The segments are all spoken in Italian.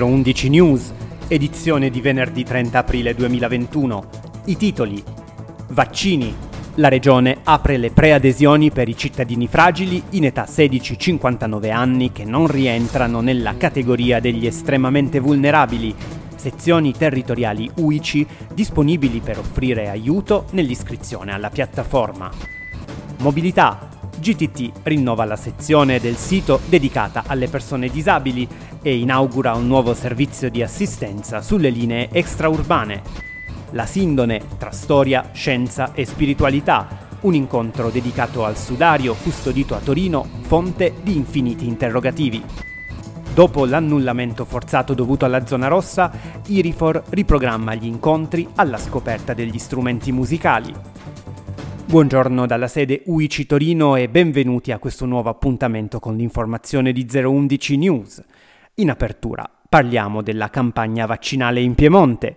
011 News, edizione di venerdì 30 aprile 2021. I titoli. Vaccini. La regione apre le preadesioni per i cittadini fragili in età 16-59 anni che non rientrano nella categoria degli estremamente vulnerabili. Sezioni territoriali UICI disponibili per offrire aiuto nell'iscrizione alla piattaforma. Mobilità. GTT rinnova la sezione del sito dedicata alle persone disabili e inaugura un nuovo servizio di assistenza sulle linee extraurbane. La Sindone tra storia, scienza e spiritualità, un incontro dedicato al sudario custodito a Torino, fonte di infiniti interrogativi. Dopo l'annullamento forzato dovuto alla zona rossa, Irifor riprogramma gli incontri alla scoperta degli strumenti musicali. Buongiorno dalla sede UICI Torino e benvenuti a questo nuovo appuntamento con l'informazione di 011 News. In apertura parliamo della campagna vaccinale in Piemonte.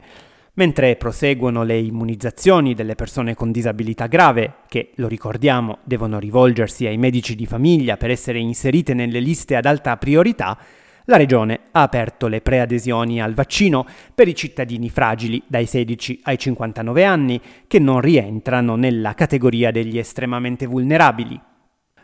Mentre proseguono le immunizzazioni delle persone con disabilità grave, che, lo ricordiamo, devono rivolgersi ai medici di famiglia per essere inserite nelle liste ad alta priorità, la Regione ha aperto le preadesioni al vaccino per i cittadini fragili dai 16 ai 59 anni che non rientrano nella categoria degli estremamente vulnerabili.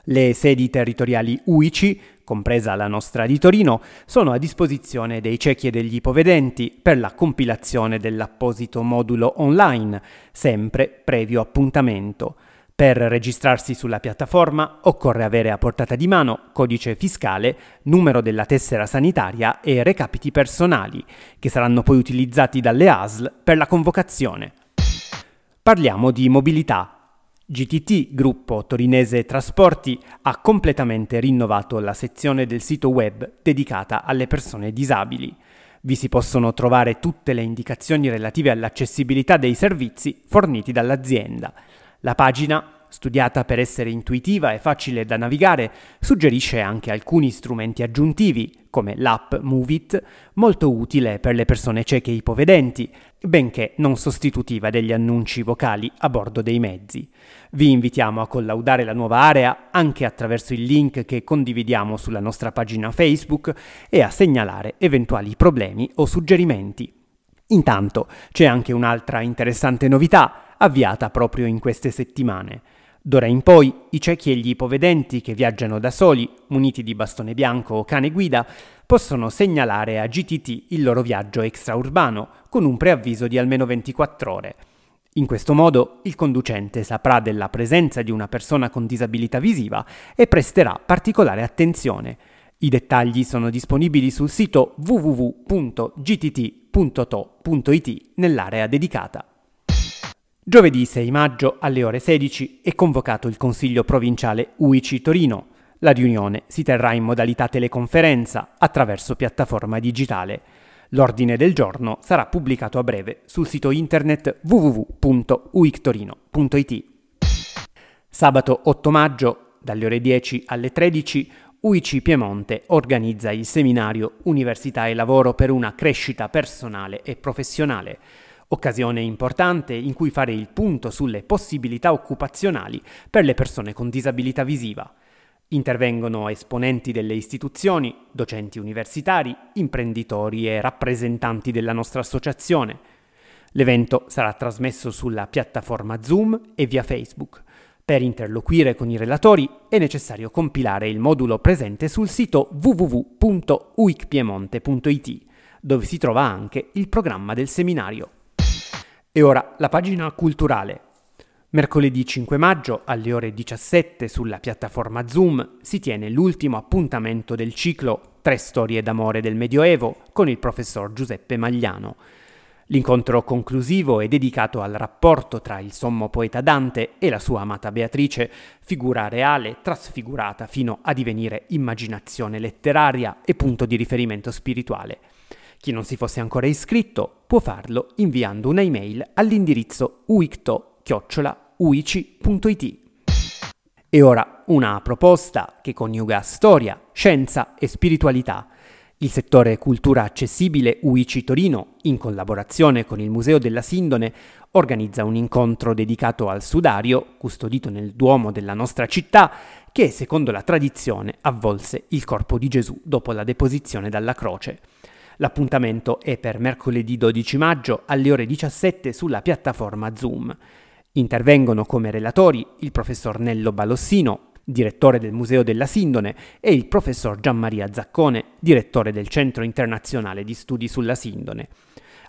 Le sedi territoriali UICI, compresa la nostra di Torino, sono a disposizione dei ciechi e degli ipovedenti per la compilazione dell'apposito modulo online, sempre previo appuntamento. Per registrarsi sulla piattaforma occorre avere a portata di mano codice fiscale, numero della tessera sanitaria e recapiti personali, che saranno poi utilizzati dalle ASL per la convocazione. Parliamo di mobilità. GTT, gruppo torinese trasporti, ha completamente rinnovato la sezione del sito web dedicata alle persone disabili. Vi si possono trovare tutte le indicazioni relative all'accessibilità dei servizi forniti dall'azienda. La pagina, studiata per essere intuitiva e facile da navigare, suggerisce anche alcuni strumenti aggiuntivi, come l'app Movit, molto utile per le persone cieche e ipovedenti, benché non sostitutiva degli annunci vocali a bordo dei mezzi. Vi invitiamo a collaudare la nuova area anche attraverso il link che condividiamo sulla nostra pagina Facebook e a segnalare eventuali problemi o suggerimenti. Intanto c'è anche un'altra interessante novità avviata proprio in queste settimane. D'ora in poi i ciechi e gli ipovedenti che viaggiano da soli, muniti di bastone bianco o cane guida, possono segnalare a GTT il loro viaggio extraurbano con un preavviso di almeno 24 ore. In questo modo il conducente saprà della presenza di una persona con disabilità visiva e presterà particolare attenzione. I dettagli sono disponibili sul sito www.gtt.to.it nell'area dedicata. Giovedì 6 maggio alle ore 16 è convocato il Consiglio provinciale UICI Torino. La riunione si terrà in modalità teleconferenza attraverso piattaforma digitale. L'ordine del giorno sarà pubblicato a breve sul sito internet www.uictorino.it. Sabato 8 maggio, dalle ore 10 alle 13, UICI Piemonte organizza il seminario Università e lavoro per una crescita personale e professionale occasione importante in cui fare il punto sulle possibilità occupazionali per le persone con disabilità visiva. Intervengono esponenti delle istituzioni, docenti universitari, imprenditori e rappresentanti della nostra associazione. L'evento sarà trasmesso sulla piattaforma Zoom e via Facebook. Per interloquire con i relatori è necessario compilare il modulo presente sul sito www.uicpiemonte.it, dove si trova anche il programma del seminario. E ora la pagina culturale. Mercoledì 5 maggio alle ore 17 sulla piattaforma Zoom si tiene l'ultimo appuntamento del ciclo Tre storie d'amore del Medioevo con il professor Giuseppe Magliano. L'incontro conclusivo è dedicato al rapporto tra il sommo poeta Dante e la sua amata Beatrice, figura reale trasfigurata fino a divenire immaginazione letteraria e punto di riferimento spirituale. Chi non si fosse ancora iscritto può farlo inviando una email all'indirizzo uicto-uici.it. E ora una proposta che coniuga storia, scienza e spiritualità. Il settore cultura accessibile UICI Torino, in collaborazione con il Museo della Sindone, organizza un incontro dedicato al sudario, custodito nel Duomo della nostra città, che secondo la tradizione avvolse il corpo di Gesù dopo la deposizione dalla croce. L'appuntamento è per mercoledì 12 maggio alle ore 17 sulla piattaforma Zoom. Intervengono come relatori il professor Nello Balossino, direttore del Museo della Sindone, e il professor Gianmaria Zaccone, direttore del Centro Internazionale di Studi sulla Sindone.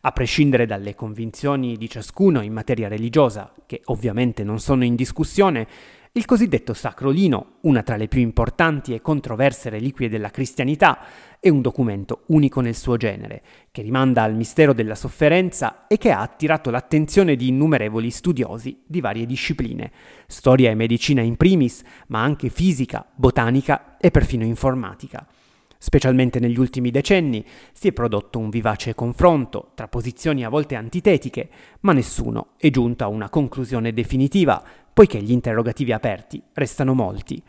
A prescindere dalle convinzioni di ciascuno in materia religiosa, che ovviamente non sono in discussione, il cosiddetto Sacro Lino, una tra le più importanti e controverse reliquie della cristianità, è un documento unico nel suo genere, che rimanda al mistero della sofferenza e che ha attirato l'attenzione di innumerevoli studiosi di varie discipline, storia e medicina in primis, ma anche fisica, botanica e perfino informatica. Specialmente negli ultimi decenni si è prodotto un vivace confronto tra posizioni a volte antitetiche, ma nessuno è giunto a una conclusione definitiva, poiché gli interrogativi aperti restano molti.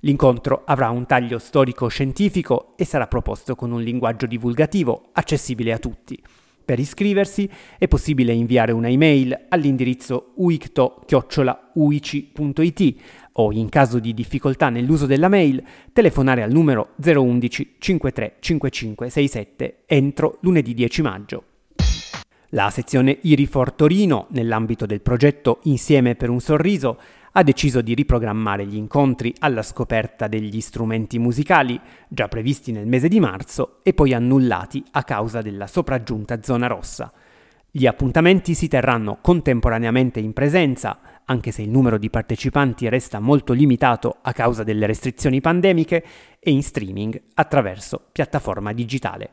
L'incontro avrà un taglio storico-scientifico e sarà proposto con un linguaggio divulgativo accessibile a tutti. Per iscriversi è possibile inviare una email all'indirizzo uicto-uici.it o, in caso di difficoltà nell'uso della mail, telefonare al numero 011 53 55 67 entro lunedì 10 maggio. La sezione Irifor Torino, nell'ambito del progetto Insieme per un sorriso, ha deciso di riprogrammare gli incontri alla scoperta degli strumenti musicali già previsti nel mese di marzo e poi annullati a causa della sopraggiunta zona rossa. Gli appuntamenti si terranno contemporaneamente in presenza, anche se il numero di partecipanti resta molto limitato a causa delle restrizioni pandemiche, e in streaming attraverso piattaforma digitale.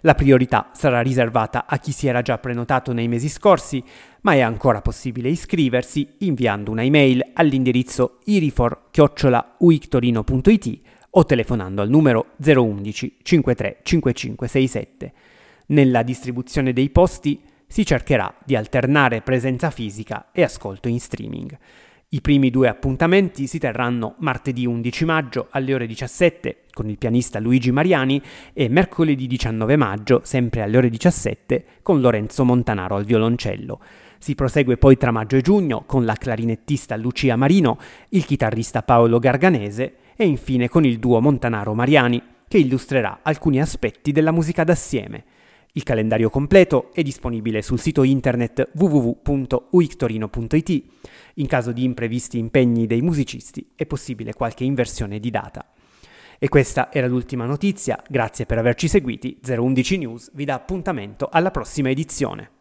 La priorità sarà riservata a chi si era già prenotato nei mesi scorsi, ma è ancora possibile iscriversi inviando una email all'indirizzo irifor-uictorino.it o telefonando al numero 011 53 55 67. Nella distribuzione dei posti si cercherà di alternare presenza fisica e ascolto in streaming. I primi due appuntamenti si terranno martedì 11 maggio alle ore 17 con il pianista Luigi Mariani e mercoledì 19 maggio, sempre alle ore 17, con Lorenzo Montanaro al violoncello. Si prosegue poi tra maggio e giugno con la clarinettista Lucia Marino, il chitarrista Paolo Garganese e infine con il duo Montanaro Mariani, che illustrerà alcuni aspetti della musica d'assieme. Il calendario completo è disponibile sul sito internet www.uictorino.it. In caso di imprevisti impegni dei musicisti è possibile qualche inversione di data. E questa era l'ultima notizia, grazie per averci seguiti, 011 News vi dà appuntamento alla prossima edizione.